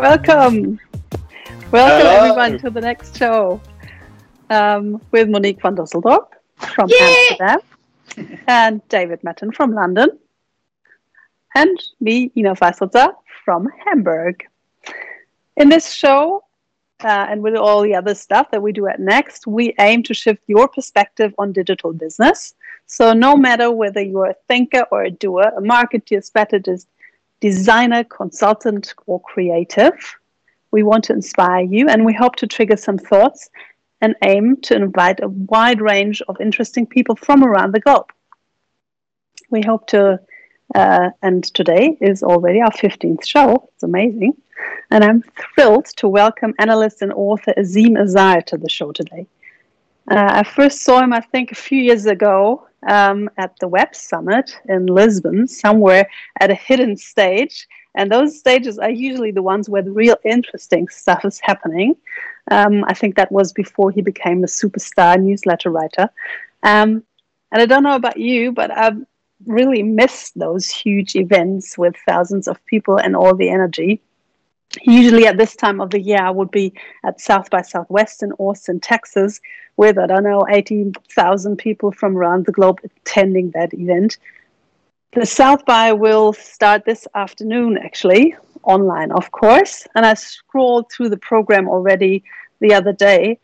Welcome. Welcome Hello. everyone to the next show um, with Monique van Dusseldorp from Yay! Amsterdam and David Mattin from London and me, Ina Weiselzer from Hamburg. In this show, uh, and with all the other stuff that we do at Next, we aim to shift your perspective on digital business. So, no matter whether you're a thinker or a doer, a marketer, strategist, designer, consultant, or creative. We want to inspire you and we hope to trigger some thoughts and aim to invite a wide range of interesting people from around the globe. We hope to, uh, and today is already our 15th show. It's amazing. And I'm thrilled to welcome analyst and author Azeem Azhar to the show today. Uh, I first saw him, I think, a few years ago um, at the Web Summit in Lisbon, somewhere at a hidden stage. And those stages are usually the ones where the real interesting stuff is happening. Um, I think that was before he became a superstar newsletter writer. Um, and I don't know about you, but I've really missed those huge events with thousands of people and all the energy. Usually at this time of the year, I would be at South by Southwest in Austin, Texas, with, I don't know, 80,000 people from around the globe attending that event. The South by will start this afternoon, actually, online, of course. And I scrolled through the program already the other day,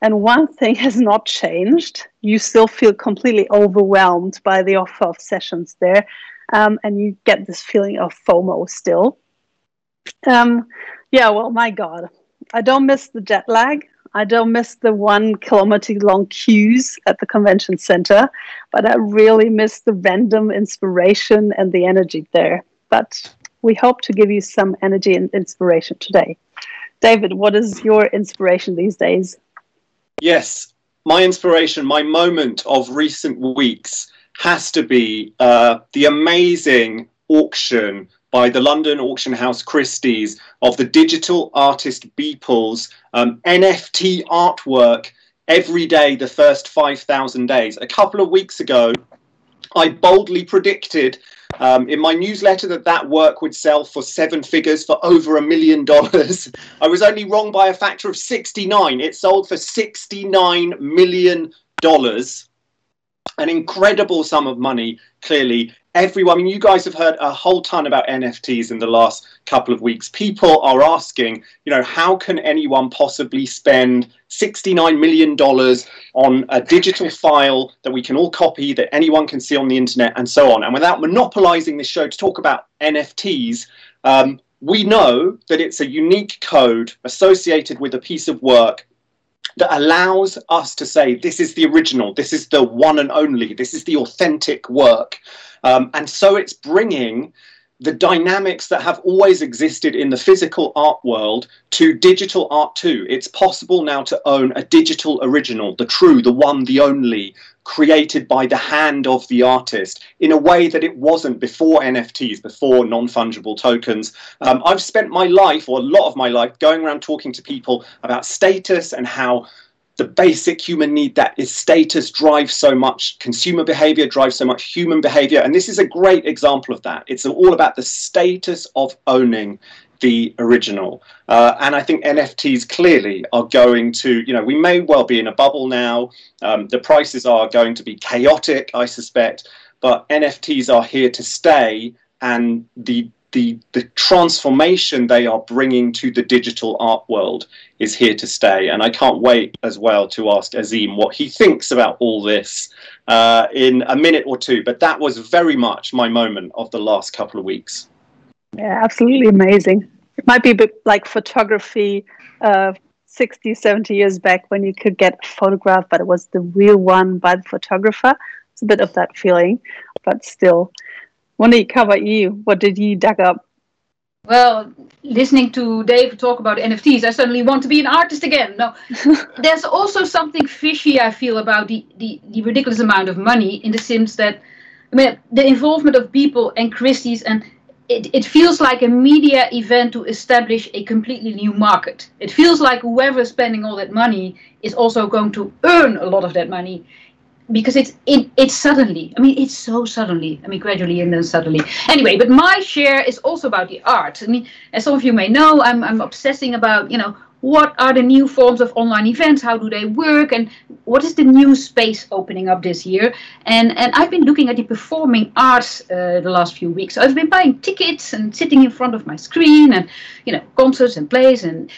and one thing has not changed. You still feel completely overwhelmed by the offer of sessions there, um, and you get this feeling of FOMO still. Um, yeah, well, my God, I don't miss the jet lag. I don't miss the one kilometer long queues at the convention center, but I really miss the random inspiration and the energy there. But we hope to give you some energy and inspiration today. David, what is your inspiration these days? Yes, my inspiration, my moment of recent weeks has to be uh, the amazing auction by the London auction house Christie's of the digital artist Beeple's um, NFT artwork every day the first 5,000 days. A couple of weeks ago, I boldly predicted um, in my newsletter that that work would sell for seven figures for over a million dollars. I was only wrong by a factor of 69. It sold for 69 million dollars. An incredible sum of money, clearly, everyone, I mean, you guys have heard a whole ton about NFTs in the last couple of weeks. People are asking, you know, how can anyone possibly spend $69 million on a digital file that we can all copy, that anyone can see on the internet, and so on? And without monopolizing this show to talk about NFTs, um, we know that it's a unique code associated with a piece of work that allows us to say this is the original, this is the one and only, this is the authentic work. Um, and so it's bringing the dynamics that have always existed in the physical art world to digital art too. It's possible now to own a digital original, the true, the one, the only, created by the hand of the artist in a way that it wasn't before NFTs, before non fungible tokens. Um, I've spent my life, or a lot of my life, going around talking to people about status and how the basic human need that is status drives so much consumer behavior, drives so much human behavior. And this is a great example of that. It's all about the status of owning the original. Uh, and I think NFTs clearly are going to, you know, we may well be in a bubble now. Um, the prices are going to be chaotic, I suspect, but NFTs are here to stay. And the the the transformation they are bringing to the digital art world is here to stay. And I can't wait as well to ask Azeem what he thinks about all this uh, in a minute or two. But that was very much my moment of the last couple of weeks. Yeah, absolutely amazing. It might be a bit like photography uh, 60, 70 years back when you could get a photograph, but it was the real one by the photographer. It's a bit of that feeling, but still. Monique, how about you? What did you dug up? Well, listening to Dave talk about NFTs, I suddenly want to be an artist again. No, there's also something fishy I feel about the, the, the ridiculous amount of money in the sense that I mean, the involvement of people and Christie's, and it, it feels like a media event to establish a completely new market. It feels like whoever's spending all that money is also going to earn a lot of that money because it's it, it's suddenly i mean it's so suddenly i mean gradually and then suddenly anyway but my share is also about the art i mean as some of you may know i'm, I'm obsessing about you know what are the new forms of online events how do they work and what is the new space opening up this year and and i've been looking at the performing arts uh, the last few weeks i've been buying tickets and sitting in front of my screen and you know concerts and plays and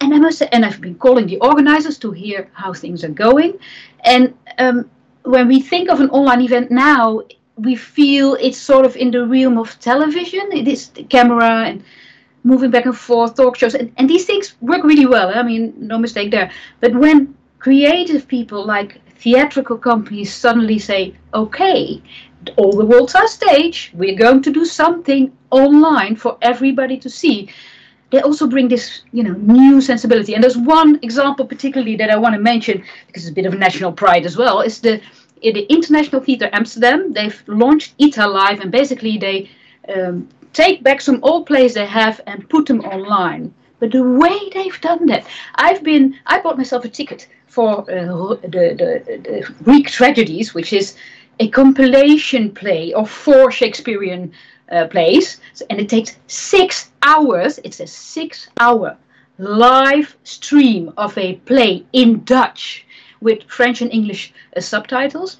and I must say, and I've been calling the organizers to hear how things are going. And um, when we think of an online event now, we feel it's sort of in the realm of television. It is the camera and moving back and forth, talk shows, and, and these things work really well. I mean, no mistake there. But when creative people like theatrical companies suddenly say, okay, all the world's our stage, we're going to do something online for everybody to see. They also bring this, you know, new sensibility. And there's one example particularly that I want to mention because it's a bit of national pride as well. Is the the International Theatre Amsterdam. They've launched ITA Live, and basically they um, take back some old plays they have and put them online. But the way they've done that, I've been, I bought myself a ticket for uh, the, the, the Greek tragedies, which is a compilation play of four Shakespearean uh, plays, and it takes six hours. It's a six-hour live stream of a play in Dutch with French and English uh, subtitles.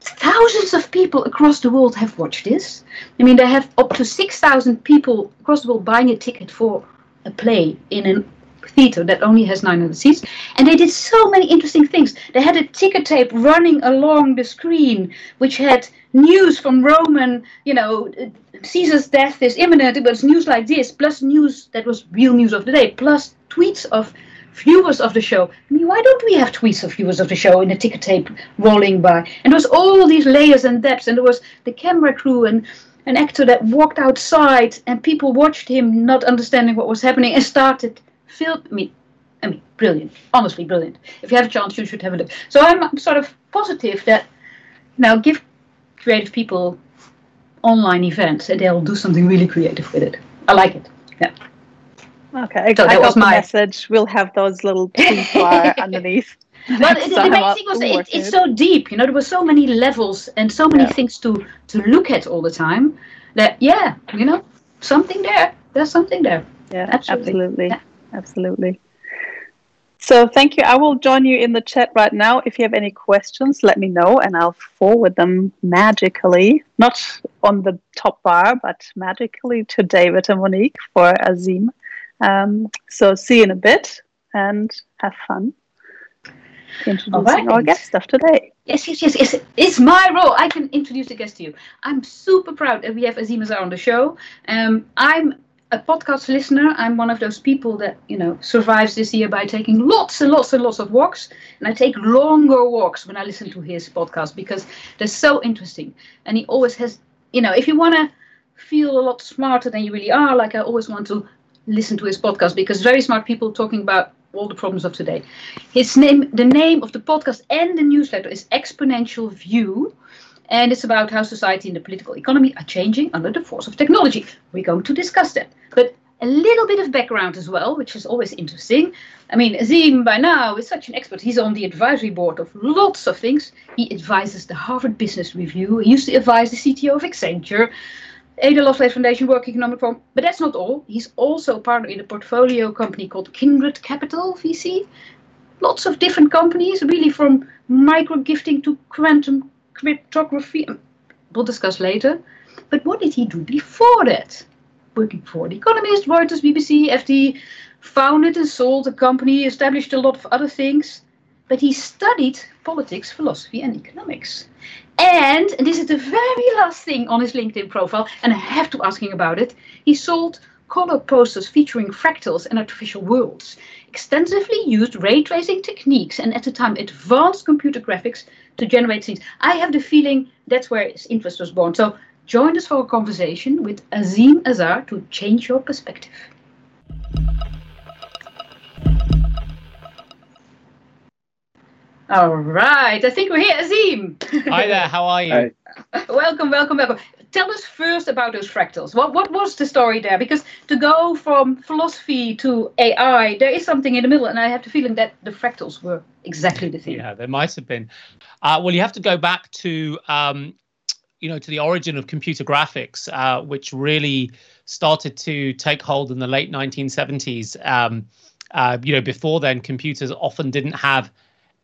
Thousands of people across the world have watched this. I mean, they have up to 6,000 people across the world buying a ticket for a play in a theater that only has 900 seats. And they did so many interesting things. They had a ticker tape running along the screen, which had news from Rome and, you know, Caesar's death is imminent. It was news like this, plus news that was real news of the day, plus tweets of viewers of the show. I mean, why don't we have tweets of viewers of the show in a ticker tape rolling by? And there was all these layers and depths, and there was the camera crew and an actor that walked outside, and people watched him not understanding what was happening and started film. I mean, I mean, brilliant, honestly brilliant. If you have a chance, you should have a look. So I'm sort of positive that now give creative people online events, and they'll do something really creative with it. I like it. Yeah. Okay, so I got the my... message. We'll have those little tweet bar underneath. But the, the main thing was it, it's so deep. You know, there were so many levels and so many yeah. things to to look at all the time. That yeah, you know, something there. There's something there. Yeah, absolutely, absolutely. Yeah. absolutely. So thank you. I will join you in the chat right now. If you have any questions, let me know and I'll forward them magically, not on the top bar, but magically to David and Monique for Azeem. Um, so see you in a bit and have fun introducing right. our guest of today. Yes, yes, yes, yes. It's my role. I can introduce the guest to you. I'm super proud that we have Azeem Azhar on the show. Um, I'm a podcast listener. I'm one of those people that you know survives this year by taking lots and lots and lots of walks, and I take longer walks when I listen to his podcast because they're so interesting. And he always has, you know, if you want to feel a lot smarter than you really are, like I always want to listen to his podcast because very smart people talking about all the problems of today. His name, the name of the podcast and the newsletter is Exponential View, and it's about how society and the political economy are changing under the force of technology. We're going to discuss that, but a little bit of background as well, which is always interesting. I mean, Azeem by now is such an expert. He's on the advisory board of lots of things. He advises the Harvard Business Review. He used to advise the CTO of Accenture. Ada Lovelace Foundation World Economic Forum. But that's not all. He's also a partner in a portfolio company called Kindred Capital VC. Lots of different companies, really from micro gifting to quantum cryptography. Um, we'll discuss later. But what did he do before that? Working for The Economist, Reuters, BBC, FT, founded and sold a company, established a lot of other things. But he studied politics, philosophy, and economics. And, and this is the very last thing on his LinkedIn profile, and I have to ask him about it. He sold color posters featuring fractals and artificial worlds, extensively used ray tracing techniques and at the time advanced computer graphics to generate scenes. I have the feeling that's where his interest was born. So join us for a conversation with Azeem Azhar to change your perspective. All right, I think we're here. Azeem. Hi there. How are you? welcome, welcome, welcome. Tell us first about those fractals. What what was the story there? Because to go from philosophy to AI, there is something in the middle, and I have the feeling that the fractals were exactly the thing. Yeah, there might have been. Uh, well, you have to go back to um, you know to the origin of computer graphics, uh, which really started to take hold in the late 1970s. Um, uh, you know, before then, computers often didn't have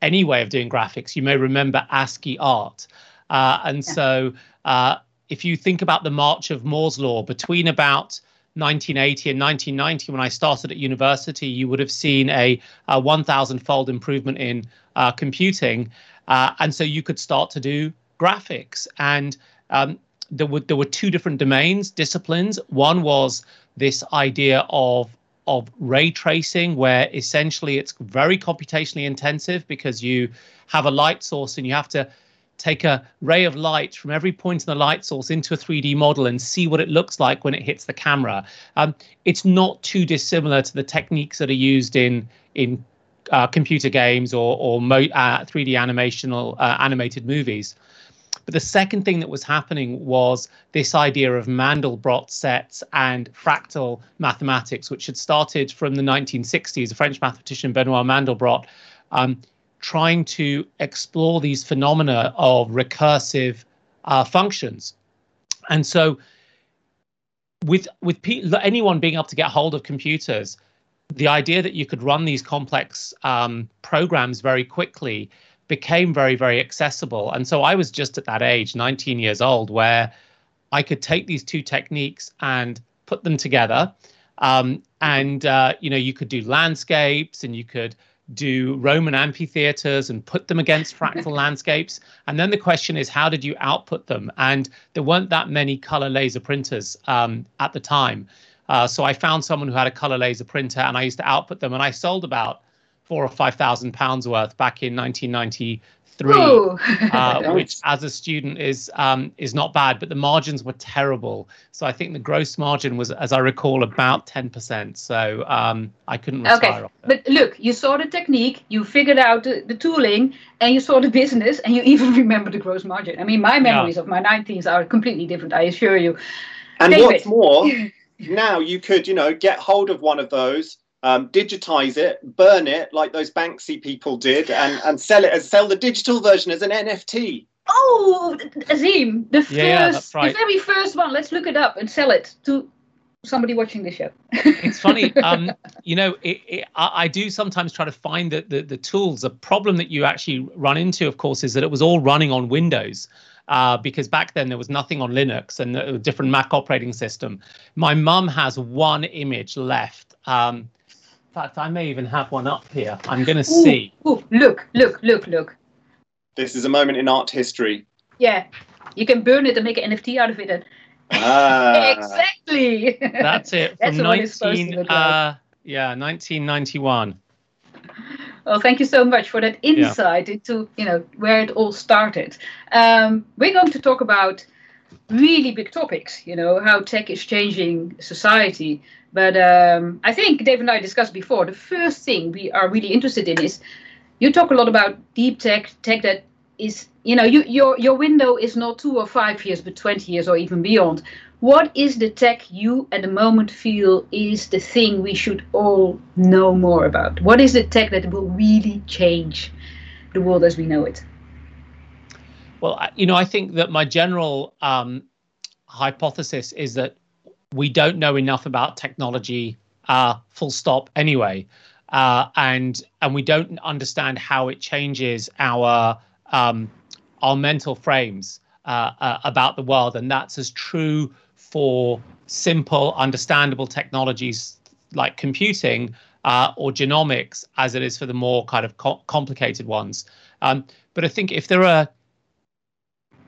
any way of doing graphics. You may remember ASCII art. Uh, and yeah. so uh, if you think about the march of Moore's law between about 1980 and 1990, when I started at university, you would have seen a, a 1,000 fold improvement in uh, computing. Uh, and so you could start to do graphics. And um, there were there were two different domains, disciplines. One was this idea of of ray tracing, where essentially it's very computationally intensive because you have a light source and you have to take a ray of light from every point in the light source into a 3D model and see what it looks like when it hits the camera. Um, it's not too dissimilar to the techniques that are used in in uh, computer games or or mo- uh, 3D animation or uh, animated movies. But the second thing that was happening was this idea of Mandelbrot sets and fractal mathematics, which had started from the 1960s. A French mathematician, Benoit Mandelbrot, um, trying to explore these phenomena of recursive uh, functions. And so, with with pe- anyone being able to get hold of computers, the idea that you could run these complex um, programs very quickly became very, very accessible. And so I was just at that age, 19 years old, where I could take these two techniques and put them together. Um, and uh, you know, you could do landscapes, and you could do Roman amphitheaters and put them against fractal landscapes. And then the question is, how did you output them? And there weren't that many color laser printers um, at the time. Uh, so I found someone who had a color laser printer, and I used to output them, and I sold about four or five thousand pounds worth back in 1993, uh, which as a student is um, is not bad, but the margins were terrible. So I think the gross margin was, as I recall, about 10%. So um, I couldn't retire. Okay, but look, you saw the technique, you figured out the, the, tooling, and you saw the business, and you even remember the gross margin. I mean, my memories yeah. of my 19s are completely different. I assure you. And David. what's more, now you could, you know, get hold of one of those um, digitize it, burn it like those Banksy people did, and, and sell it as sell the digital version as an NFT. Oh, Azeem, the first, yeah, right. the very first one. Let's look it up and sell it to somebody watching the show. it's funny, um, you know, it, it, I, I, do sometimes try to find the, the, the tools. The problem that you actually run into, of course, is that it was all running on Windows. Uh, because back then there was nothing on Linux and a different Mac operating system. My mum has one image left. Um, in fact, I may even have one up here. I'm going to see. Ooh, look, look, look, look. This is a moment in art history. Yeah, you can burn it and make an NFT out of it. And... Ah. exactly. That's it. From That's 19, uh, yeah, 1991. Well, thank you so much for that insight yeah. into you know where it all started. Um, we're going to talk about really big topics. You know how tech is changing society, but um, I think Dave and I discussed before. The first thing we are really interested in is you talk a lot about deep tech, tech that is, you know, you, your your window is not two or five years, but twenty years or even beyond. What is the tech you at the moment feel is the thing we should all know more about? What is the tech that will really change the world as we know it? Well, you know, I think that my general um, hypothesis is that we don't know enough about technology, uh, full stop, anyway. Uh, and and we don't understand how it changes our um, our mental frames uh, uh, about the world, and that's as true for simple, understandable technologies like computing uh, or genomics as it is for the more kind of co- complicated ones. Um, but I think if there are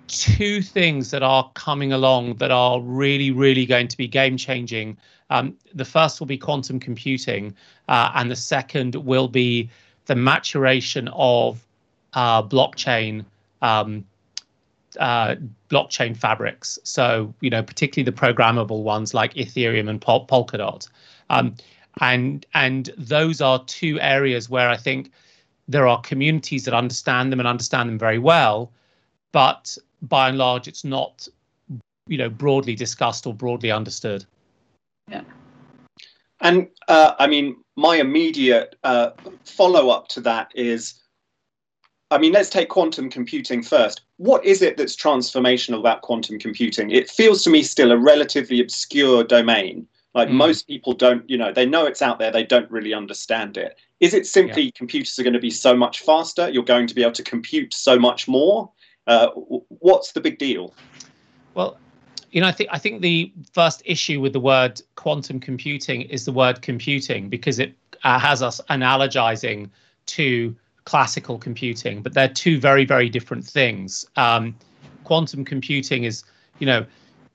two things that are coming along that are really, really going to be game changing. Um, the first will be quantum computing, uh, and the second will be the maturation of uh, blockchain. Um, uh, blockchain fabrics. So, you know, particularly the programmable ones like Ethereum and Pol- Polkadot. Um, and and those are two areas where I think there are communities that understand them and understand them very well, but by and large, it's not, you know, broadly discussed or broadly understood. Yeah. And uh, I mean, my immediate uh, follow up to that is I mean, let's take quantum computing first. What is it that's transformational about quantum computing? It feels to me still a relatively obscure domain. Like mm. most people don't, you know, they know it's out there, they don't really understand it. Is it simply yeah. computers are going to be so much faster? You're going to be able to compute so much more? Uh, what's the big deal? Well, you know, I think I think the first issue with the word quantum computing is the word computing because it uh, has us analogizing to classical computing, but they're two very, very different things. Um, quantum computing is, you know,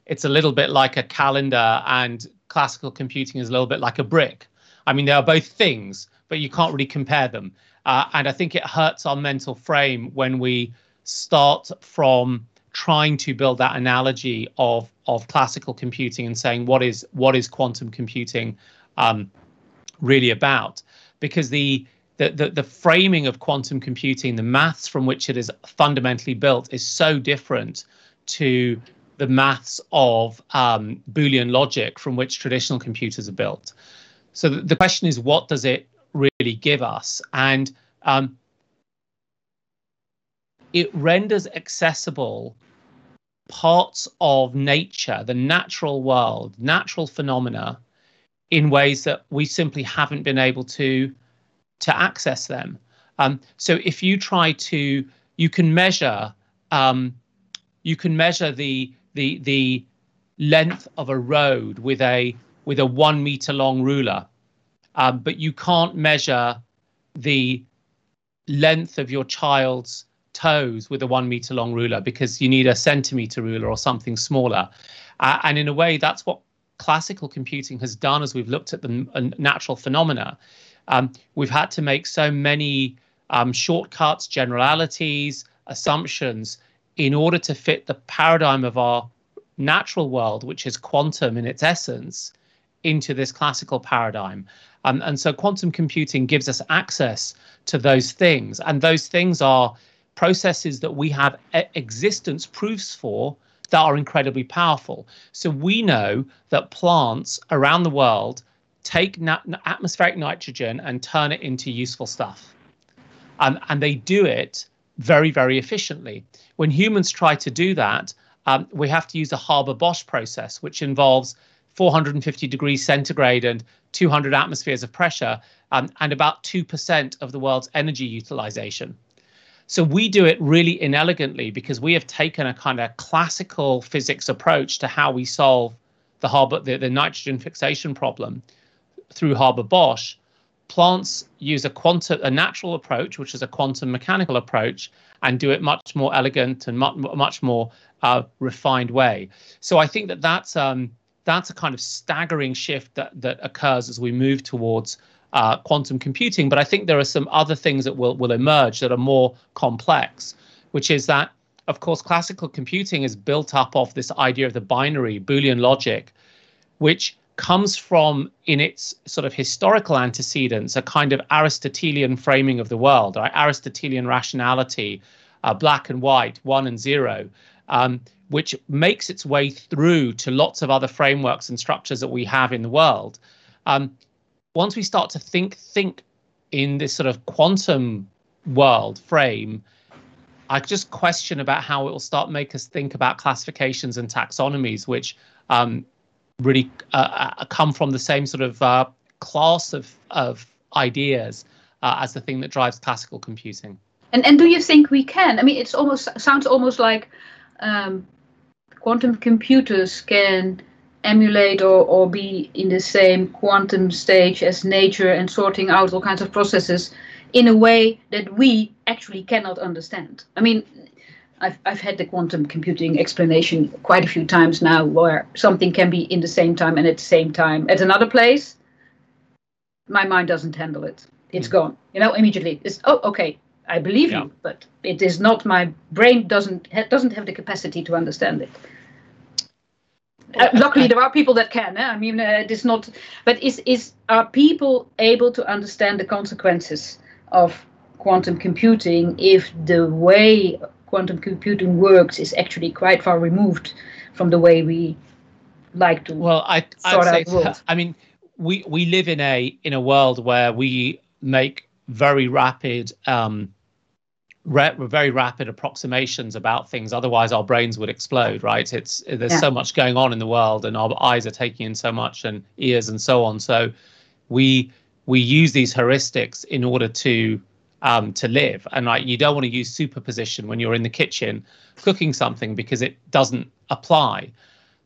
it's a little bit like a calendar, and classical computing is a little bit like a brick. I mean, they are both things, but you can't really compare them. Uh, and I think it hurts our mental frame when we start from trying to build that analogy of of classical computing and saying what is what is quantum computing um, really about because the the, the, the framing of quantum computing, the maths from which it is fundamentally built, is so different to the maths of um, Boolean logic from which traditional computers are built. So the, the question is, what does it really give us? And um, it renders accessible parts of nature, the natural world, natural phenomena, in ways that we simply haven't been able to to access them. Um, so if you try to, you can measure, um, you can measure the the the length of a road with a with a one meter long ruler, um, but you can't measure the length of your child's toes with a one meter long ruler because you need a centimeter ruler or something smaller. Uh, and in a way, that's what classical computing has done as we've looked at the uh, natural phenomena um, we've had to make so many um, shortcuts, generalities, assumptions in order to fit the paradigm of our natural world, which is quantum in its essence, into this classical paradigm. Um, and so quantum computing gives us access to those things. And those things are processes that we have existence proofs for that are incredibly powerful. So we know that plants around the world take atmospheric nitrogen and turn it into useful stuff. Um, and they do it very, very efficiently. When humans try to do that, um, we have to use a Haber Bosch process, which involves 450 degrees centigrade and 200 atmospheres of pressure, um, and about 2% of the world's energy utilization. So we do it really inelegantly because we have taken a kind of classical physics approach to how we solve the, Haber, the, the nitrogen fixation problem through Haber Bosch, plants use a quantum, a natural approach, which is a quantum mechanical approach, and do it much more elegant and much, much more uh, refined way. So I think that that's um, that's a kind of staggering shift that that occurs as we move towards uh, quantum computing. But I think there are some other things that will will emerge that are more complex, which is that of course classical computing is built up of this idea of the binary Boolean logic, which comes from in its sort of historical antecedents a kind of aristotelian framing of the world right aristotelian rationality uh, black and white one and zero um, which makes its way through to lots of other frameworks and structures that we have in the world um, once we start to think think in this sort of quantum world frame I just question about how it will start make us think about classifications and taxonomies, which um, really uh, uh, come from the same sort of uh, class of of ideas uh, as the thing that drives classical computing. And and do you think we can? I mean, it's almost sounds almost like um, quantum computers can emulate or, or be in the same quantum stage as nature and sorting out all kinds of processes in a way that we actually cannot understand. I mean, I've, I've had the quantum computing explanation quite a few times now where something can be in the same time and at the same time at another place. My mind doesn't handle it. It's mm. gone, you know, immediately. It's, oh, okay, I believe yeah. you, but it is not my brain doesn't ha- doesn't have the capacity to understand it. Uh, luckily, there are people that can. Eh? I mean, uh, it is not. But is is are people able to understand the consequences of quantum computing if the way quantum computing works is actually quite far removed from the way we like to. Well, I I would say, I mean, we we live in a in a world where we make very rapid um, re- very rapid approximations about things. Otherwise, our brains would explode, right? It's there's yeah. so much going on in the world, and our eyes are taking in so much, and ears and so on. So we we use these heuristics in order to um, to live. And like you don't want to use superposition when you're in the kitchen cooking something because it doesn't apply.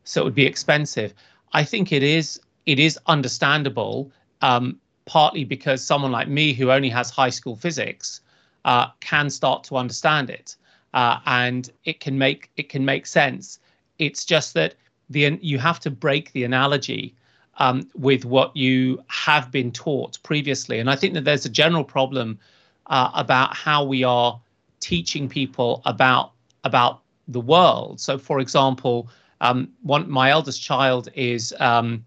So it would be expensive. I think it is it is understandable, um, partly because someone like me who only has high school physics uh, can start to understand it, uh, and it can make it can make sense. It's just that the you have to break the analogy um, with what you have been taught previously, and I think that there's a general problem uh, about how we are teaching people about about the world. So, for example, um, one my eldest child is um,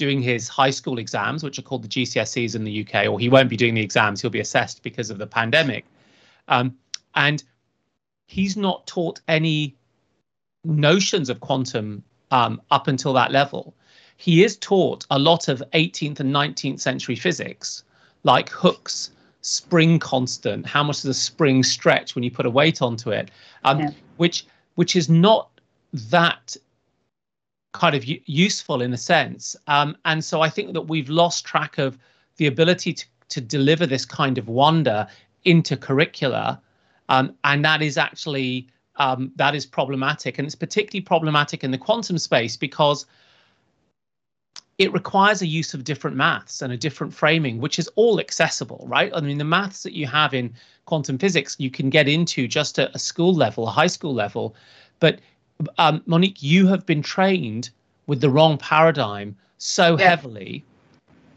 doing his high school exams, which are called the GCSEs in the UK, or he won't be doing the exams; he'll be assessed because of the pandemic, um, and he's not taught any notions of quantum um, up until that level. He is taught a lot of 18th and 19th century physics, like Hooke's spring constant, how much does a spring stretch when you put a weight onto it, um, yeah. which which is not that kind of useful in a sense. Um, and so I think that we've lost track of the ability to, to deliver this kind of wonder into curricula. Um, and that is actually um, that is problematic. And it's particularly problematic in the quantum space because it requires a use of different maths and a different framing, which is all accessible, right? I mean, the maths that you have in quantum physics, you can get into just at a school level, a high school level. But um, Monique, you have been trained with the wrong paradigm so yeah. heavily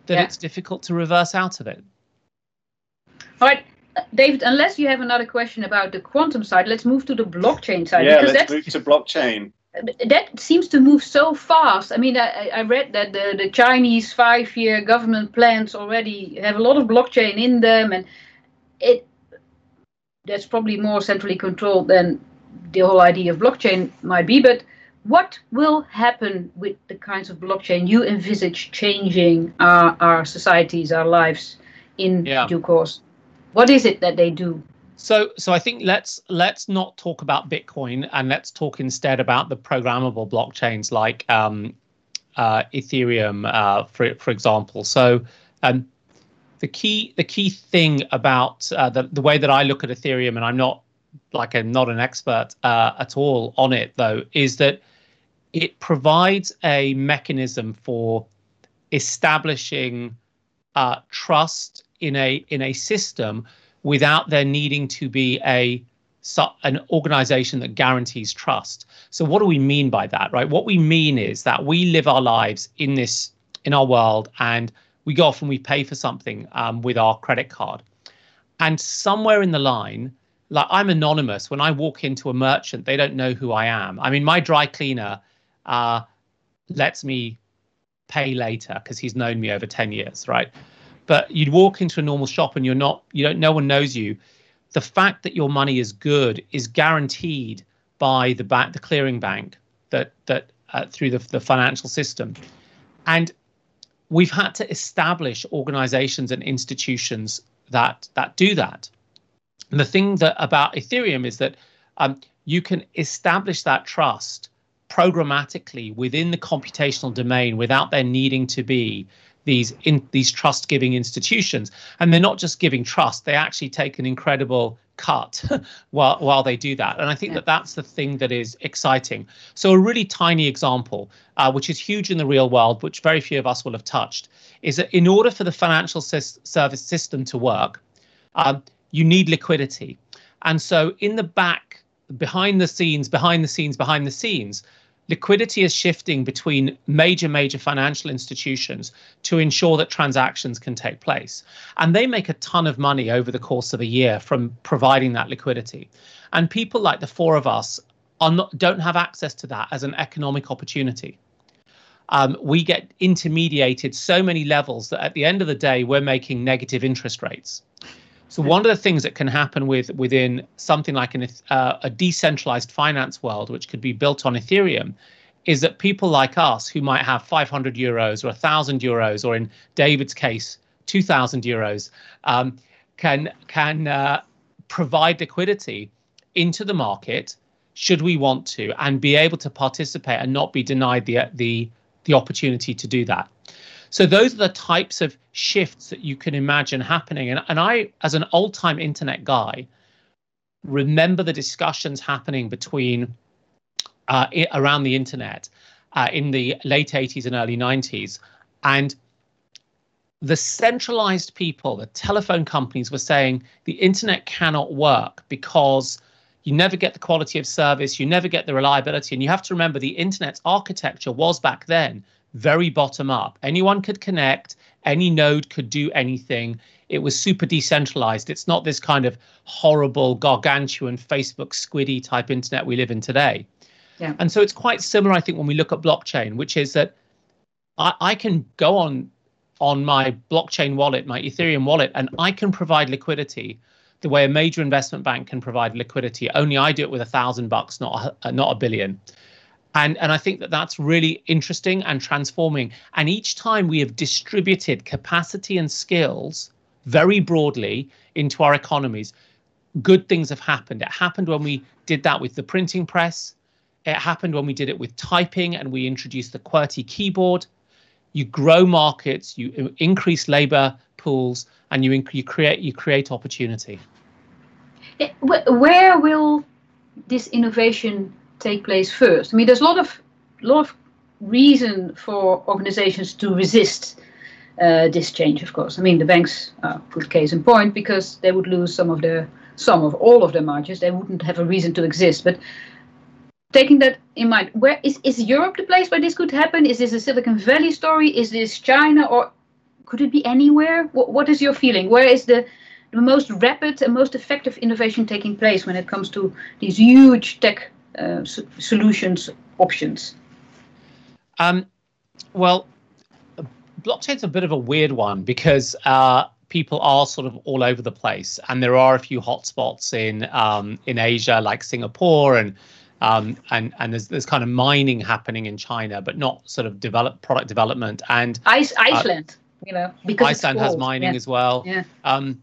that yeah. it's difficult to reverse out of it. All right. David, unless you have another question about the quantum side, let's move to the blockchain side. Yeah, let's move to blockchain that seems to move so fast. I mean, I, I read that the, the Chinese five year government plans already have a lot of blockchain in them, and it that's probably more centrally controlled than the whole idea of blockchain might be. But what will happen with the kinds of blockchain you envisage changing our, our societies, our lives in yeah. due course? What is it that they do? So, so I think let's let's not talk about Bitcoin and let's talk instead about the programmable blockchains like um, uh, Ethereum, uh, for for example. So, um, the key the key thing about uh, the the way that I look at Ethereum, and I'm not like I'm not an expert uh, at all on it though, is that it provides a mechanism for establishing uh, trust in a in a system without there needing to be a an organization that guarantees trust. So what do we mean by that, right? What we mean is that we live our lives in this in our world and we go off and we pay for something um, with our credit card. And somewhere in the line, like I'm anonymous. When I walk into a merchant, they don't know who I am. I mean, my dry cleaner uh, lets me pay later because he's known me over 10 years, right? but you'd walk into a normal shop and you're not you don't no one knows you the fact that your money is good is guaranteed by the bank the clearing bank that that uh, through the, the financial system and we've had to establish organizations and institutions that that do that and the thing that about ethereum is that um, you can establish that trust programmatically within the computational domain without there needing to be these in these trust giving institutions. And they're not just giving trust they actually take an incredible cut while while they do that. And i think yeah. that that's the thing that is exciting. So a really tiny example uh, which is huge in the real world which very few of us will have touched is that in order for the financial sy- service system to work um, you need liquidity and so in the back behind the scenes behind the scenes behind the scenes liquidity is shifting between major, major financial institutions to ensure that transactions can take place. And they make a ton of money over the course of a year from providing that liquidity. And people like the four of us are not, don't have access to that as an economic opportunity. Um, we get intermediated so many levels that at the end of the day, we're making negative interest rates. So one of the things that can happen with within something like an, uh, a decentralized finance world, which could be built on Ethereum, is that people like us who might have 500 euros or 1,000 euros, or in David's case, 2,000 euros, um, can can uh, provide liquidity into the market should we want to, and be able to participate and not be denied the the the opportunity to do that. So those are the types of shifts that you can imagine happening. And, and I, as an old time internet guy, remember the discussions happening between uh, around the internet uh, in the late 80s and early 90s. And the centralized people, the telephone companies were saying the internet cannot work because you never get the quality of service, you never get the reliability. And you have to remember the internet's architecture was back then very bottom up. Anyone could connect, any node could do anything. It was super decentralized. It's not this kind of horrible, gargantuan Facebook squiddy type internet we live in today. Yeah. And so it's quite similar, I think, when we look at blockchain, which is that I, I can go on on my blockchain wallet, my Ethereum wallet, and I can provide liquidity the way a major investment bank can provide liquidity. Only I do it with a thousand bucks, not a, not a billion and and i think that that's really interesting and transforming. And each time we have distributed capacity and skills very broadly into our economies good things have happened. It happened when we did that with the printing press. It happened when we did it with typing and we introduced the qwerty keyboard. You grow markets you increase labor pools and you, you create you create opportunity. Eh, where will this innovation take place first. I mean, there's a lot of lot of reason for organizations to resist uh, this change. Of course, I mean the banks are good case in point because they would lose some of their some of all of their margins. They wouldn't have a reason to exist. But taking that in mind, where is is Europe the place where this could happen? Is this a Silicon Valley story? Is this China or could it be anywhere? What, what is your feeling? Where is the the most rapid and most effective innovation taking place when it comes to these huge tech uh, solutions options? Um, well, blockchain's a bit of a weird one because uh, people are sort of all over the place, and there are a few hotspots in um, in Asia, like Singapore, and um, and and there's there's kind of mining happening in China, but not sort of develop product development. And Ice, Iceland, uh, you know, because Iceland has mining yeah. as well. Yeah. Um,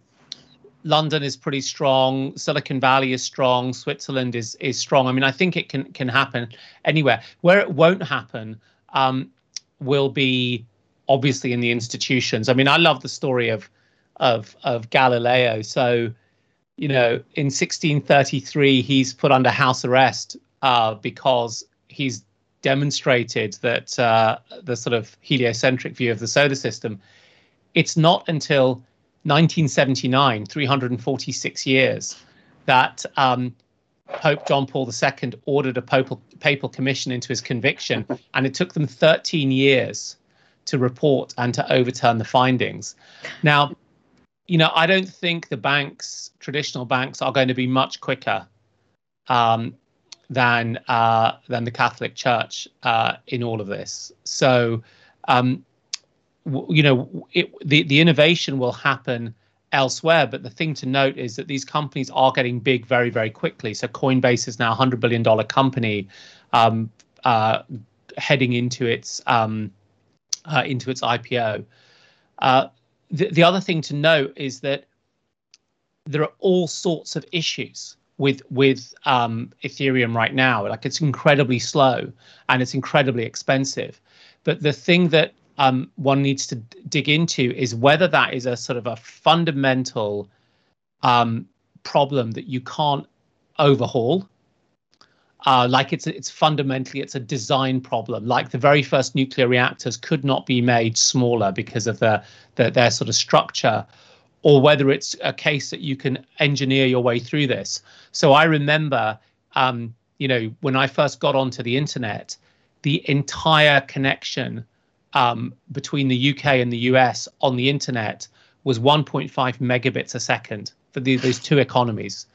London is pretty strong. Silicon Valley is strong. Switzerland is is strong. I mean, I think it can can happen anywhere. Where it won't happen um, will be obviously in the institutions. I mean, I love the story of of of Galileo. So, you know, in 1633, he's put under house arrest uh, because he's demonstrated that uh, the sort of heliocentric view of the solar system. It's not until 1979, 346 years, that um, Pope John Paul II ordered a papal, papal commission into his conviction, and it took them 13 years to report and to overturn the findings. Now, you know, I don't think the banks, traditional banks, are going to be much quicker um, than uh, than the Catholic Church uh, in all of this. So, um, you know, it, the the innovation will happen elsewhere. But the thing to note is that these companies are getting big very very quickly. So Coinbase is now a hundred billion dollar company, um, uh, heading into its um, uh, into its IPO. Uh, the, the other thing to note is that there are all sorts of issues with with um, Ethereum right now. Like it's incredibly slow and it's incredibly expensive. But the thing that um, one needs to dig into is whether that is a sort of a fundamental um, problem that you can't overhaul. Uh, like it's it's fundamentally it's a design problem. Like the very first nuclear reactors could not be made smaller because of the, the their sort of structure, or whether it's a case that you can engineer your way through this. So I remember, um, you know, when I first got onto the internet, the entire connection um, between the UK and the US on the internet was 1.5 megabits a second for the, those two economies.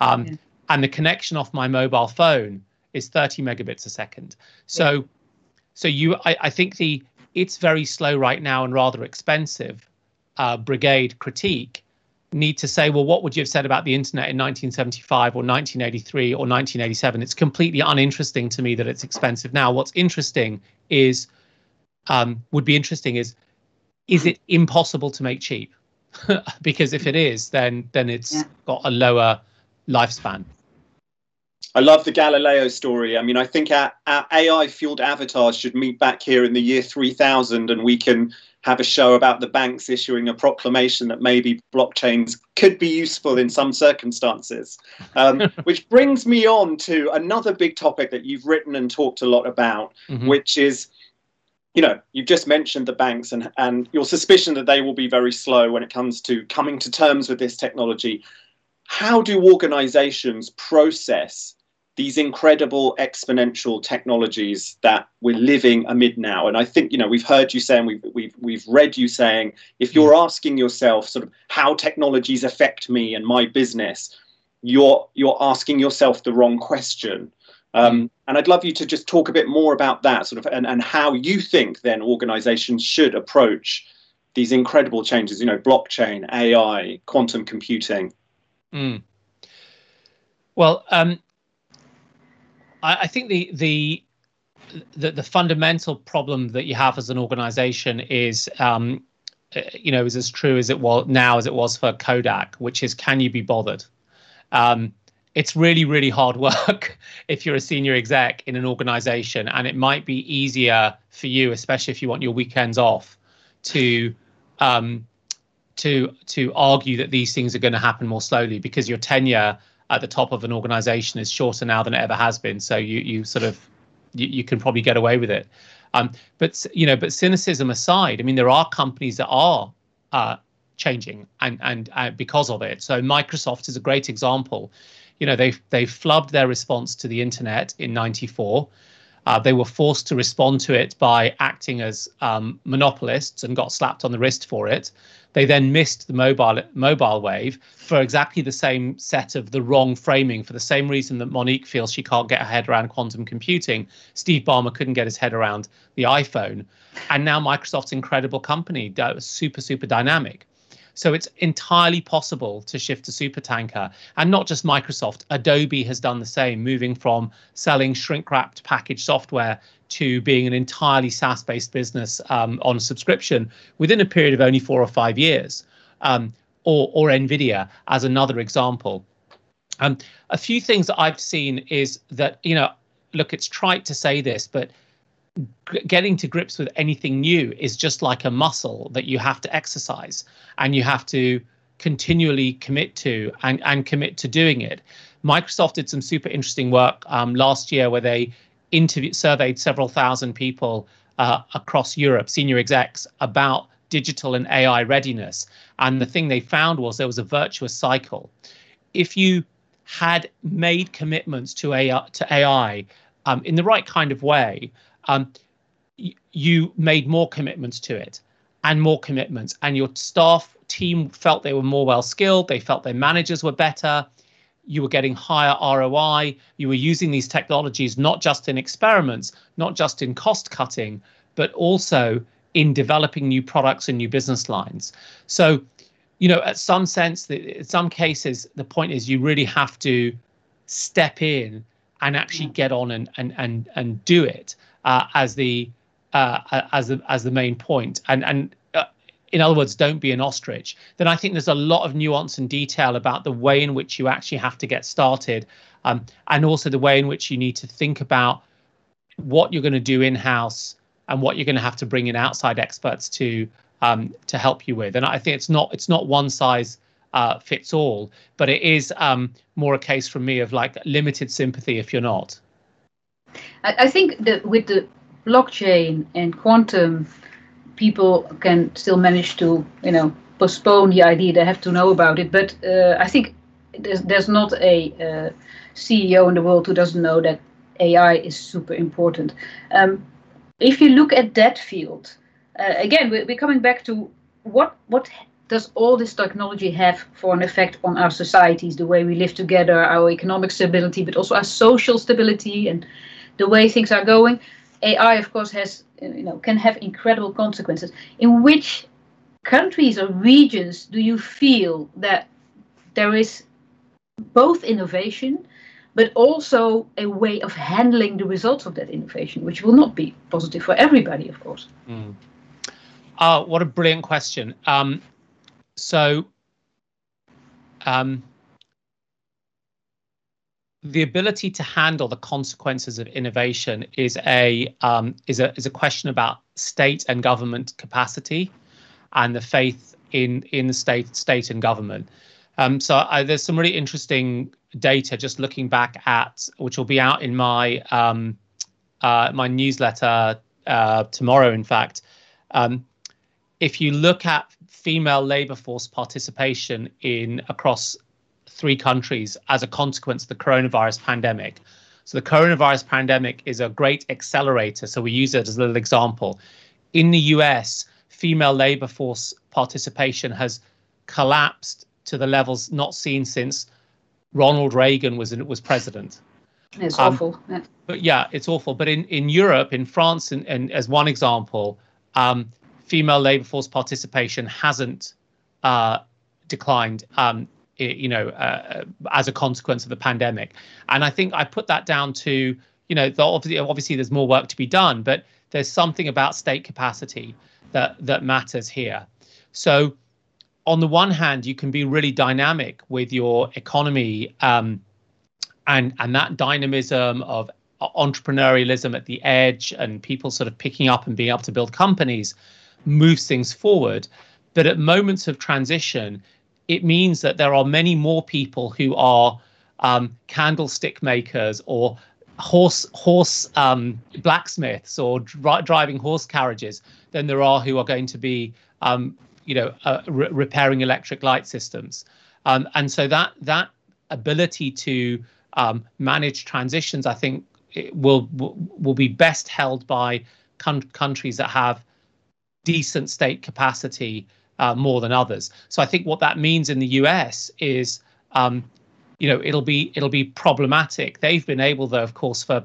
Um, yeah. And the connection off my mobile phone is 30 megabits a second. So, yeah. so you, I, I, think the it's very slow right now and rather expensive. Uh, brigade critique need to say, well, what would you have said about the internet in 1975 or 1983 or 1987? It's completely uninteresting to me that it's expensive now. What's interesting is, um, would be interesting is, is it impossible to make cheap? because if it is, then then it's yeah. got a lower lifespan. I love the Galileo story. I mean, I think our, our AI fueled avatars should meet back here in the year 3000 and we can have a show about the banks issuing a proclamation that maybe blockchains could be useful in some circumstances. Um, which brings me on to another big topic that you've written and talked a lot about, mm-hmm. which is you know, you've just mentioned the banks and, and your suspicion that they will be very slow when it comes to coming to terms with this technology. How do organizations process these incredible exponential technologies that we're living amid now. And I think, you know, we've heard you saying, we've, we've, we've read you saying, if you're mm. asking yourself sort of how technologies affect me and my business, you're, you're asking yourself the wrong question. Um. And I'd love you to just talk a bit more about that sort of and, and how you think then organizations should approach these incredible changes, you know, blockchain, AI, quantum computing. Mm. Well, um, I, I think the the the, the fundamental problem that you have as an organization is um, uh, you know is as true as it was now as it was for kodak which is can you be bothered um, it's really really hard work if you're a senior exec in an organization and it might be easier for you especially if you want your weekends off to um, to to argue that these things are going to happen more slowly because your tenure at the top of an organization is shorter now than it ever has been. So you you sort of you, you can probably get away with it. Um, but you know, but cynicism aside, I mean, there are companies that are uh, changing and and uh, because of it. So Microsoft is a great example. You know, they they flubbed their response to the internet in '94. Uh, they were forced to respond to it by acting as um, monopolists and got slapped on the wrist for it. They then missed the mobile mobile wave for exactly the same set of the wrong framing, for the same reason that Monique feels she can't get her head around quantum computing. Steve Ballmer couldn't get his head around the iPhone, and now Microsoft's incredible company, super super dynamic. So it's entirely possible to shift to supertanker. And not just Microsoft, Adobe has done the same, moving from selling shrink wrapped packaged software to being an entirely SaaS based business um, on subscription within a period of only four or five years. Um, or, or NVIDIA as another example. Um, a few things that I've seen is that, you know, look, it's trite to say this, but getting to grips with anything new is just like a muscle that you have to exercise and you have to continually commit to and, and commit to doing it. Microsoft did some super interesting work um, last year where they interviewed, surveyed several thousand people uh, across Europe, senior execs, about digital and AI readiness. And the thing they found was there was a virtuous cycle. If you had made commitments to AI, to AI um, in the right kind of way, um, y- you made more commitments to it and more commitments, and your staff team felt they were more well skilled, they felt their managers were better, you were getting higher ROI, you were using these technologies not just in experiments, not just in cost cutting, but also in developing new products and new business lines. So, you know, at some sense, in some cases, the point is you really have to step in and actually get on and and and and do it uh, as the uh, as the as the main point, and and uh, in other words, don't be an ostrich. Then I think there's a lot of nuance and detail about the way in which you actually have to get started, um, and also the way in which you need to think about what you're going to do in house and what you're going to have to bring in outside experts to um, to help you with. And I think it's not it's not one size uh, fits all, but it is um, more a case from me of like limited sympathy if you're not. I, I think that with the blockchain and quantum, people can still manage to, you know, postpone the idea. They have to know about it. But uh, I think there's, there's not a uh, CEO in the world who doesn't know that AI is super important. Um, if you look at that field, uh, again, we're, we're coming back to what what does all this technology have for an effect on our societies, the way we live together, our economic stability, but also our social stability and the way things are going, AI of course has you know can have incredible consequences. In which countries or regions do you feel that there is both innovation but also a way of handling the results of that innovation, which will not be positive for everybody, of course. Mm. Oh, what a brilliant question. Um, so, um, the ability to handle the consequences of innovation is a um, is a is a question about state and government capacity, and the faith in in the state state and government. Um, so I, there's some really interesting data just looking back at, which will be out in my um, uh, my newsletter uh, tomorrow. In fact, um, if you look at female labour force participation in across three countries as a consequence of the coronavirus pandemic. So the coronavirus pandemic is a great accelerator. So we use it as a little example. In the US, female labour force participation has collapsed to the levels not seen since Ronald Reagan was was president. It's um, awful. But yeah, it's awful. But in, in Europe, in France, and, and as one example, um, female labour force participation hasn't uh, declined. Um, you know, uh, as a consequence of the pandemic, and I think I put that down to you know, the, obviously, obviously there's more work to be done, but there's something about state capacity that that matters here. So on the one hand, you can be really dynamic with your economy um, and and that dynamism of entrepreneurialism at the edge and people sort of picking up and being able to build companies moves things forward. But at moments of transition, it means that there are many more people who are um, candlestick makers or horse horse um, blacksmiths or dri- driving horse carriages than there are who are going to be um, you know, uh, re- repairing electric light systems. Um, and so that that ability to um, manage transitions, I think, will will be best held by con- countries that have decent state capacity uh, more than others. So I think what that means in the US is, um, you know, it'll be it'll be problematic. They've been able, though, of course, for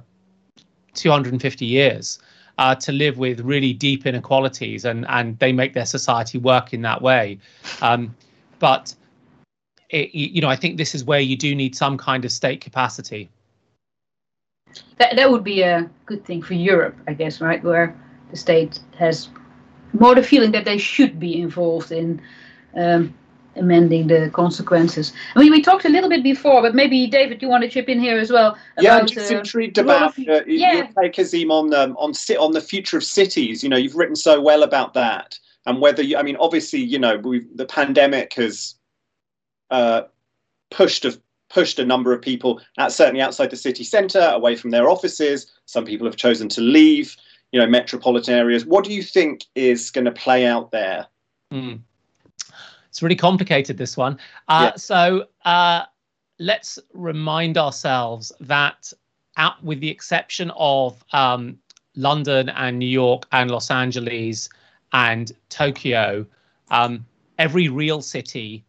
250 years uh, to live with really deep inequalities, and and they make their society work in that way. Um, but it, you know, I think this is where you do need some kind of state capacity. That that would be a good thing for Europe, I guess, right? Where the state has more the feeling that they should be involved in um, amending the consequences. I mean, we talked a little bit before, but maybe David, you want to chip in here as well? About, yeah, I'm just uh, intrigued about uh, yeah. your take, Azeem, on um, on on the future of cities. You know, you've written so well about that, and whether you, I mean, obviously, you know, the pandemic has uh, pushed a pushed a number of people out, certainly outside the city centre, away from their offices. Some people have chosen to leave. You know, metropolitan areas. What do you think is going to play out there? Mm. It's really complicated, this one. Uh, yeah. So uh, let's remind ourselves that, out, with the exception of um, London and New York and Los Angeles and Tokyo, um, every real city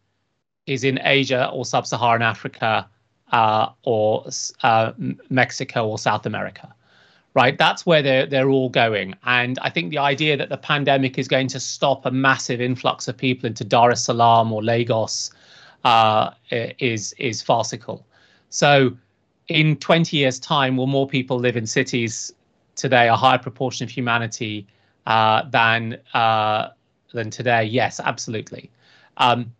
is in Asia or sub Saharan Africa uh, or uh, Mexico or South America right? That's where they're they're all going. And I think the idea that the pandemic is going to stop a massive influx of people into Dar es Salaam or Lagos uh, is is farcical. So, in 20 years' time, will more people live in cities today? A higher proportion of humanity uh, than uh, than today? Yes, absolutely. Um,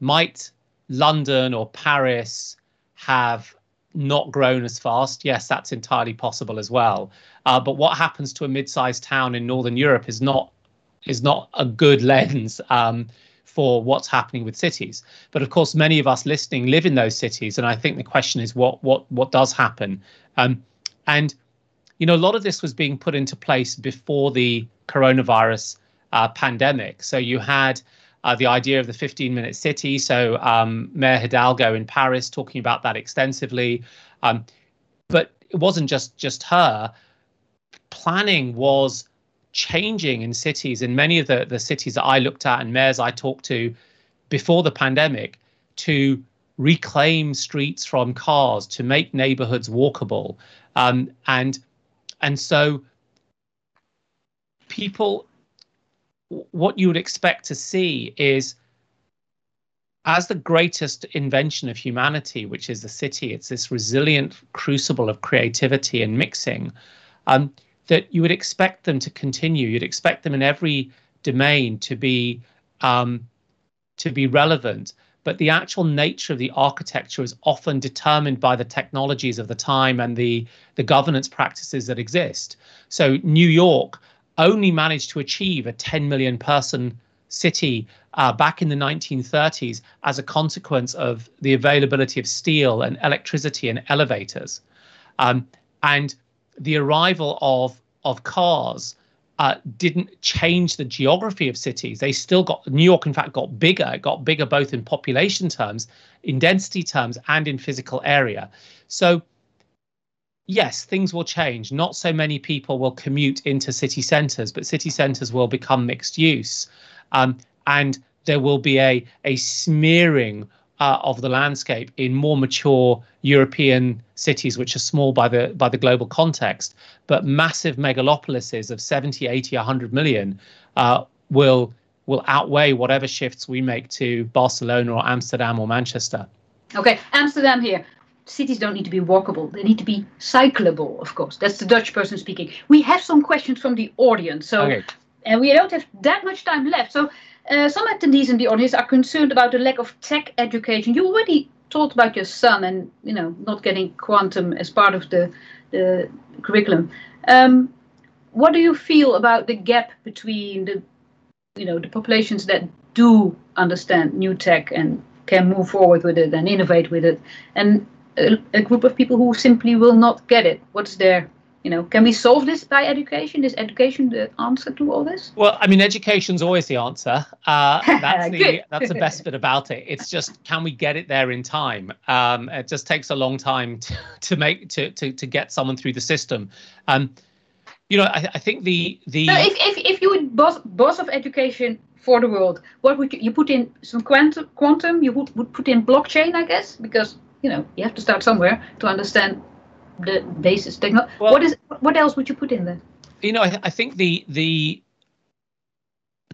might London or Paris have not grown as fast, yes, that's entirely possible as well. Uh, but what happens to a mid-sized town in Northern Europe is not is not a good lens um, for what's happening with cities. But of course, many of us listening live in those cities, and I think the question is what what what does happen. Um, and you know, a lot of this was being put into place before the coronavirus uh, pandemic. So you had uh, the idea of the 15 minute city. So, um, Mayor Hidalgo in Paris talking about that extensively. Um, but it wasn't just just her. Planning was changing in cities, in many of the, the cities that I looked at and mayors I talked to before the pandemic to reclaim streets from cars, to make neighborhoods walkable. Um, and and so people what you would expect to see is as the greatest invention of humanity, which is the city, it's this resilient crucible of creativity and mixing, um, that you would expect them to continue. You'd expect them in every domain to be um, to be relevant. But the actual nature of the architecture is often determined by the technologies of the time and the the governance practices that exist. So New York only managed to achieve a 10 million person city uh, back in the 1930s as a consequence of the availability of steel and electricity and elevators. Um, and the arrival of, of cars uh, didn't change the geography of cities. They still got, New York, in fact, got bigger. It got bigger both in population terms, in density terms, and in physical area. So, yes, things will change. Not so many people will commute into city centres, but city centres will become mixed use um, and there will be a a smearing uh, of the landscape in more mature European cities, which are small by the by the global context, but massive megalopolises of 70, 80, 100 million uh, will will outweigh whatever shifts we make to Barcelona or Amsterdam or Manchester. Okay, Amsterdam here. Cities don't need to be walkable; they need to be cyclable. Of course, that's the Dutch person speaking. We have some questions from the audience, so okay and we don't have that much time left. So uh, some attendees in the audience are concerned about the lack of tech education. You already talked about your son and you know not getting quantum as part of the the curriculum. Um, what do you feel about the gap between the you know the populations that do understand new tech and can move forward with it and innovate with it, and a, a group of people who simply will not get it? What's there? you know can we solve this by education is education the answer to all this? Well i mean education's always the answer. Uh, that's the that's the best bit about it. It's just can we get it there in time? Um, it just takes a long time to, to make to, to to get someone through the system. Um, you know I, I think the the so if, if, if you would boss boss of education for the world what would you you put in some quantum quantum you would, would put in blockchain i guess because you know you have to start somewhere to understand the basis technology. Well, what is what else would you put in there? You know, I, I think the the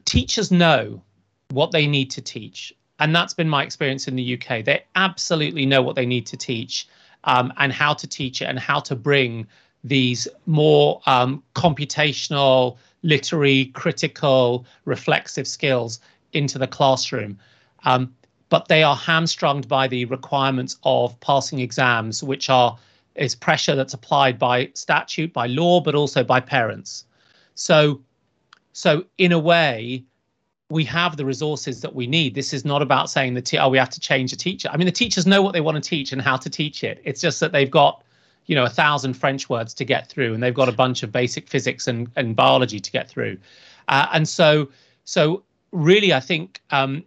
teachers know what they need to teach, and that's been my experience in the UK. They absolutely know what they need to teach, um, and how to teach it, and how to bring these more um, computational, literary, critical, reflexive skills into the classroom. Um, but they are hamstrung by the requirements of passing exams, which are is pressure that's applied by statute, by law, but also by parents. So, so in a way, we have the resources that we need. This is not about saying that oh we have to change a teacher. I mean, the teachers know what they want to teach and how to teach it. It's just that they've got you know a thousand French words to get through, and they've got a bunch of basic physics and, and biology to get through, uh, and so so really, I think um,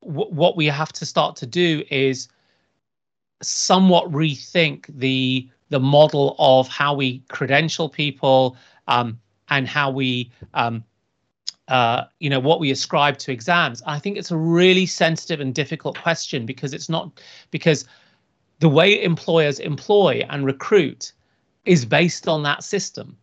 what we have to start to do is somewhat rethink the the model of how we credential people um, and how we um, uh, you know what we ascribe to exams. I think it's a really sensitive and difficult question because it's not because the way employers employ and recruit is based on that system.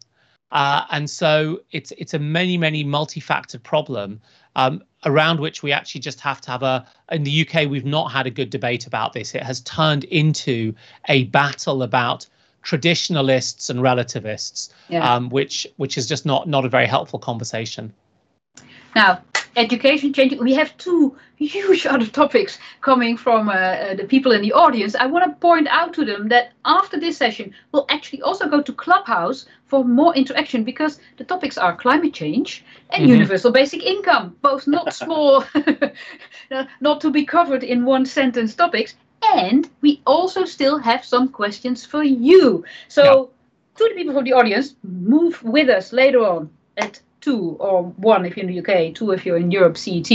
Uh, and so it's it's a many many multi-factored problem. Um, around which we actually just have to have a. In the UK, we've not had a good debate about this. It has turned into a battle about traditionalists and relativists, yeah. um, which which is just not not a very helpful conversation. Now, education changing. We have two huge other topics coming from uh, uh, the people in the audience. I want to point out to them that after this session, we'll actually also go to Clubhouse for more interaction because the topics are climate change and mm-hmm. universal basic income, both not small, not to be covered in one sentence topics. And we also still have some questions for you. So, yeah. to the people from the audience, move with us later on at two or one if you're in the UK, two if you're in Europe, CET,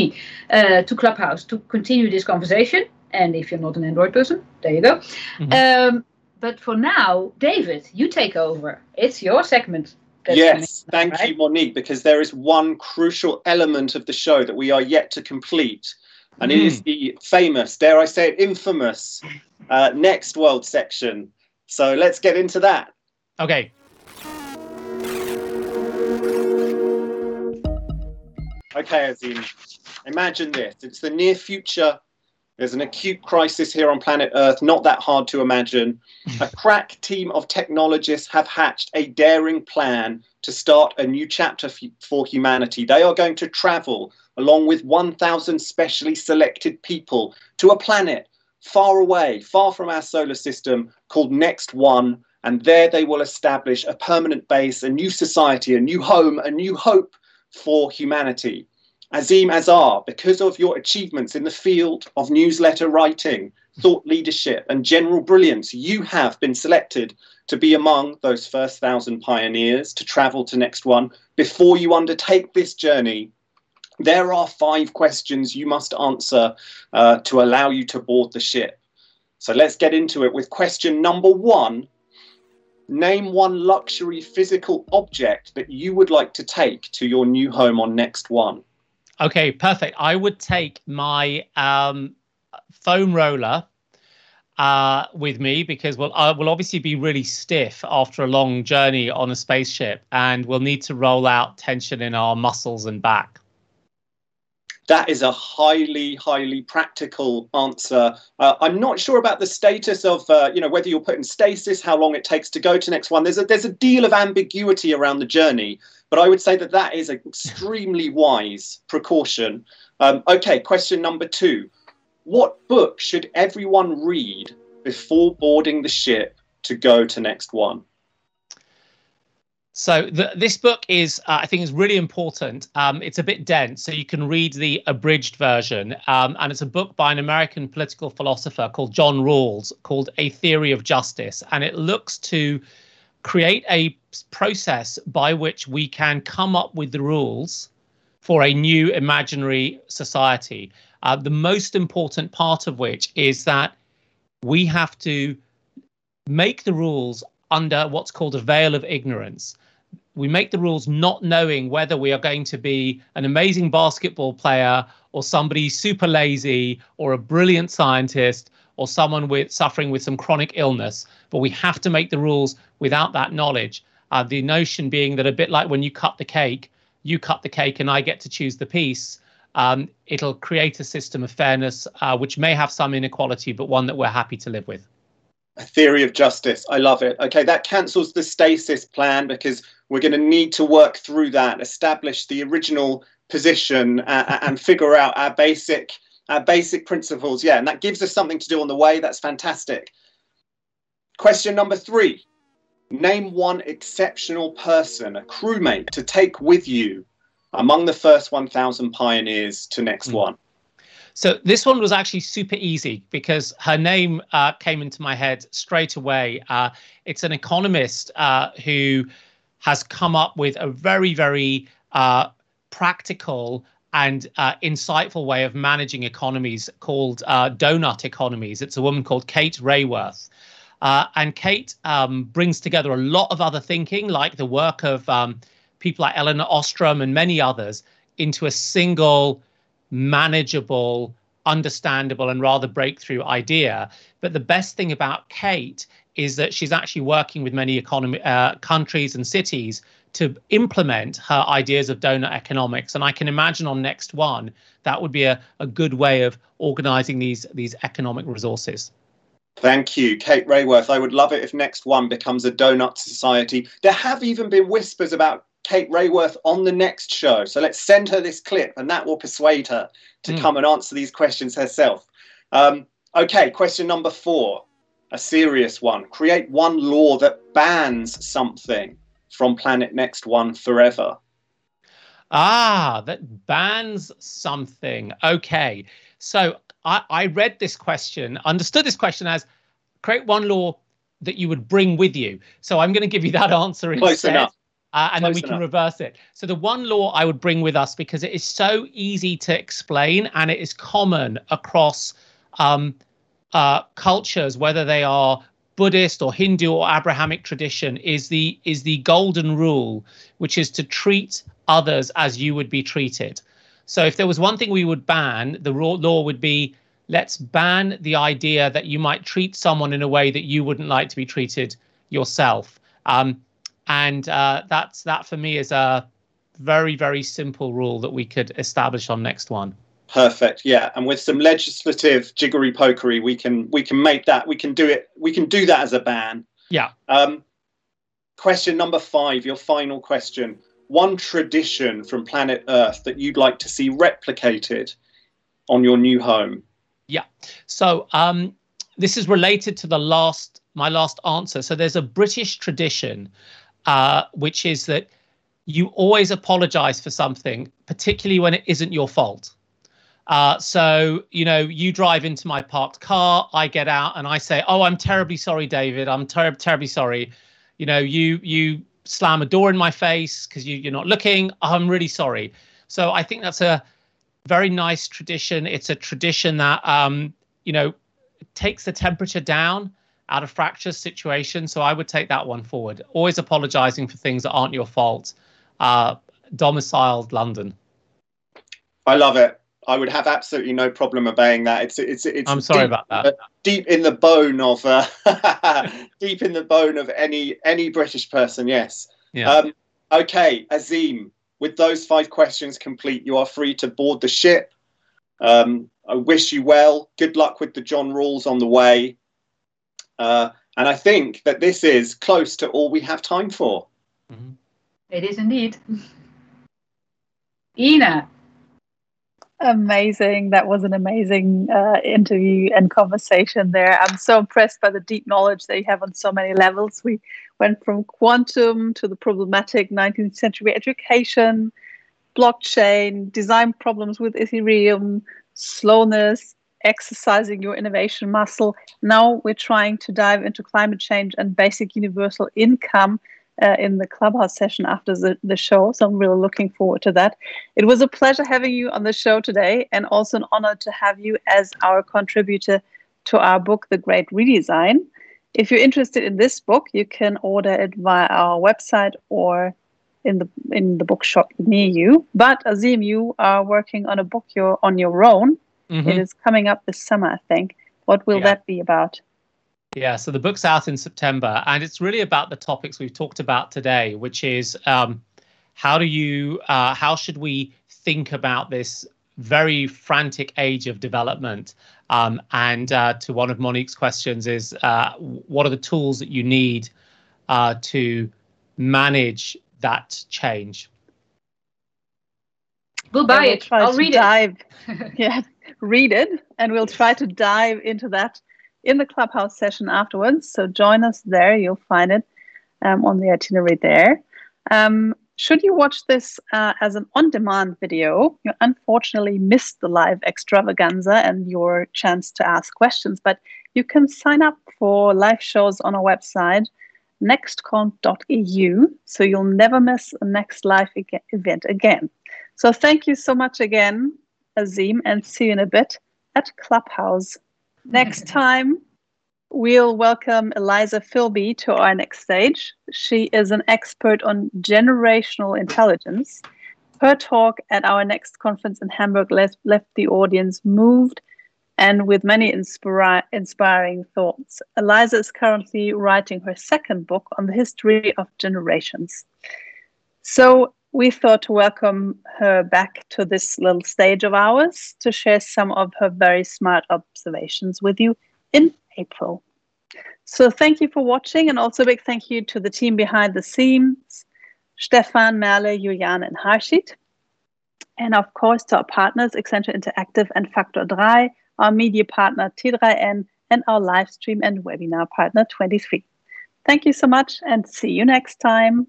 uh, to Clubhouse to continue this conversation. And if you're not an Android person, there you go. Mm-hmm. Um, but for now, David, you take over. It's your segment. Yes, thank right? you, Monique, because there is one crucial element of the show that we are yet to complete. And mm. it is mm. the famous, dare I say it, infamous uh, next world section. So let's get into that. Okay. Okay, Azeem. Imagine this. It's the near future. There's an acute crisis here on planet Earth, not that hard to imagine. A crack team of technologists have hatched a daring plan to start a new chapter f- for humanity. They are going to travel along with 1,000 specially selected people to a planet far away, far from our solar system, called Next One. And there they will establish a permanent base, a new society, a new home, a new hope for humanity. Azeem Azhar, because of your achievements in the field of newsletter writing, thought leadership, and general brilliance, you have been selected to be among those first thousand pioneers to travel to Next One. Before you undertake this journey, there are five questions you must answer uh, to allow you to board the ship. So let's get into it with question number one. Name one luxury physical object that you would like to take to your new home on Next One. Okay, perfect. I would take my um, foam roller uh, with me because we'll, uh, we'll obviously be really stiff after a long journey on a spaceship and we'll need to roll out tension in our muscles and back that is a highly, highly practical answer. Uh, I'm not sure about the status of, uh, you know, whether you're put in stasis, how long it takes to go to next one. There's a there's a deal of ambiguity around the journey, but I would say that that is an extremely wise precaution. Um, okay, question number two: What book should everyone read before boarding the ship to go to next one? So the, this book is, uh, I think, is really important. Um, it's a bit dense, so you can read the abridged version, um, and it's a book by an American political philosopher called John Rawls, called A Theory of Justice, and it looks to create a process by which we can come up with the rules for a new imaginary society. Uh, the most important part of which is that we have to make the rules under what's called a veil of ignorance we make the rules not knowing whether we are going to be an amazing basketball player or somebody super lazy or a brilliant scientist or someone with suffering with some chronic illness. But we have to make the rules without that knowledge. Uh, the notion being that a bit like when you cut the cake you cut the cake and i get to choose the piece um, it'll create a system of fairness uh, which may have some inequality but one that we're happy to live with a theory of justice i love it okay that cancels the stasis plan because we're going to need to work through that, establish the original position, uh, and figure out our basic our basic principles. Yeah, and that gives us something to do on the way. That's fantastic. Question number three: Name one exceptional person, a crewmate, to take with you among the first 1,000 pioneers to next mm. one. So this one was actually super easy because her name uh, came into my head straight away. Uh, it's an economist uh, who has come up with a very, very uh, practical and uh, insightful way of managing economies called uh, donut economies. It's a woman called Kate Raworth. And Kate um, brings together a lot of other thinking, like the work of um, people like Elinor Ostrom and many others, into a single, manageable, understandable, and rather breakthrough idea. But the best thing about Kate is that she's actually working with many economy uh, countries and cities to implement her ideas of donut economics. And I can imagine on next one that would be a, a good way of organizing these these economic resources. Thank you, Kate Raworth. I would love it if next one becomes a donut society. There have even been whispers about Kate Raworth on the next show. So let's send her this clip and that will persuade her to mm. come and answer these questions herself. Um, okay, question number four a serious one. Create one law that bans something from Planet Next One forever. Ah, that bans something. Okay. So I, I read this question, understood this question as create one law that you would bring with you. So I'm going to give you that answer Close instead. Enough. Uh, and Close then we enough. can reverse it. So the one law I would bring with us because it is so easy to explain and it is common across um, uh, cultures, whether they are Buddhist or Hindu or Abrahamic tradition, is the is the golden rule, which is to treat others as you would be treated. So if there was one thing we would ban, the law would be let's ban the idea that you might treat someone in a way that you wouldn't like to be treated yourself. Um, and uh, that's that for me is a very very simple rule that we could establish on next one. Perfect. Yeah, and with some legislative jiggery pokery, we can we can make that we can do it. We can do that as a ban. Yeah. Um, question number five, your final question. One tradition from planet Earth that you'd like to see replicated on your new home. Yeah. So um, this is related to the last my last answer. So there's a British tradition, uh, which is that you always apologize for something, particularly when it isn't your fault. Uh, so, you know, you drive into my parked car, I get out and I say, Oh, I'm terribly sorry, David. I'm ter- terribly sorry. You know, you you slam a door in my face because you, you're not looking. I'm really sorry. So I think that's a very nice tradition. It's a tradition that um, you know, takes the temperature down out of fractious situation. So I would take that one forward. Always apologizing for things that aren't your fault. Uh, domiciled London. I love it. I would have absolutely no problem obeying that. It's it's it's. I'm sorry deep, about that. Uh, deep in the bone of uh, deep in the bone of any any British person. Yes. Yeah. Um, okay, Azeem. With those five questions complete, you are free to board the ship. Um, I wish you well. Good luck with the John Rawls on the way. Uh, and I think that this is close to all we have time for. Mm-hmm. It is indeed. Ina. Amazing. That was an amazing uh, interview and conversation there. I'm so impressed by the deep knowledge that you have on so many levels. We went from quantum to the problematic 19th century education, blockchain, design problems with Ethereum, slowness, exercising your innovation muscle. Now we're trying to dive into climate change and basic universal income uh, in the clubhouse session after the, the show. So I'm really looking forward to that. It was a pleasure having you on the show today and also an honor to have you as our contributor to our book, The Great Redesign. If you're interested in this book, you can order it via our website or in the in the bookshop near you. But Azeem, you are working on a book you're on your own. Mm-hmm. It is coming up this summer, I think. What will yeah. that be about? Yeah, so the book's out in September, and it's really about the topics we've talked about today, which is um, how do you, uh, how should we think about this very frantic age of development? Um, and uh, to one of Monique's questions is, uh, what are the tools that you need uh, to manage that change? We'll buy it. I'll read dive, it. yeah, read it, and we'll try to dive into that in the clubhouse session afterwards. So join us there. You'll find it um, on the itinerary there. Um, should you watch this uh, as an on demand video, you unfortunately missed the live extravaganza and your chance to ask questions, but you can sign up for live shows on our website, nextcon.eu, so you'll never miss a next live event again. So thank you so much again, Azeem, and see you in a bit at Clubhouse. Next time, we'll welcome Eliza Filby to our next stage. She is an expert on generational intelligence. Her talk at our next conference in Hamburg left, left the audience moved and with many inspira- inspiring thoughts. Eliza is currently writing her second book on the history of generations. So, we thought to welcome her back to this little stage of ours to share some of her very smart observations with you in April. So thank you for watching and also a big thank you to the team behind the scenes, Stefan, Merle, Juliane and Harshit. And of course to our partners, Accenture Interactive and Factor 3, our media partner T3N, and our live stream and webinar partner 23. Thank you so much and see you next time.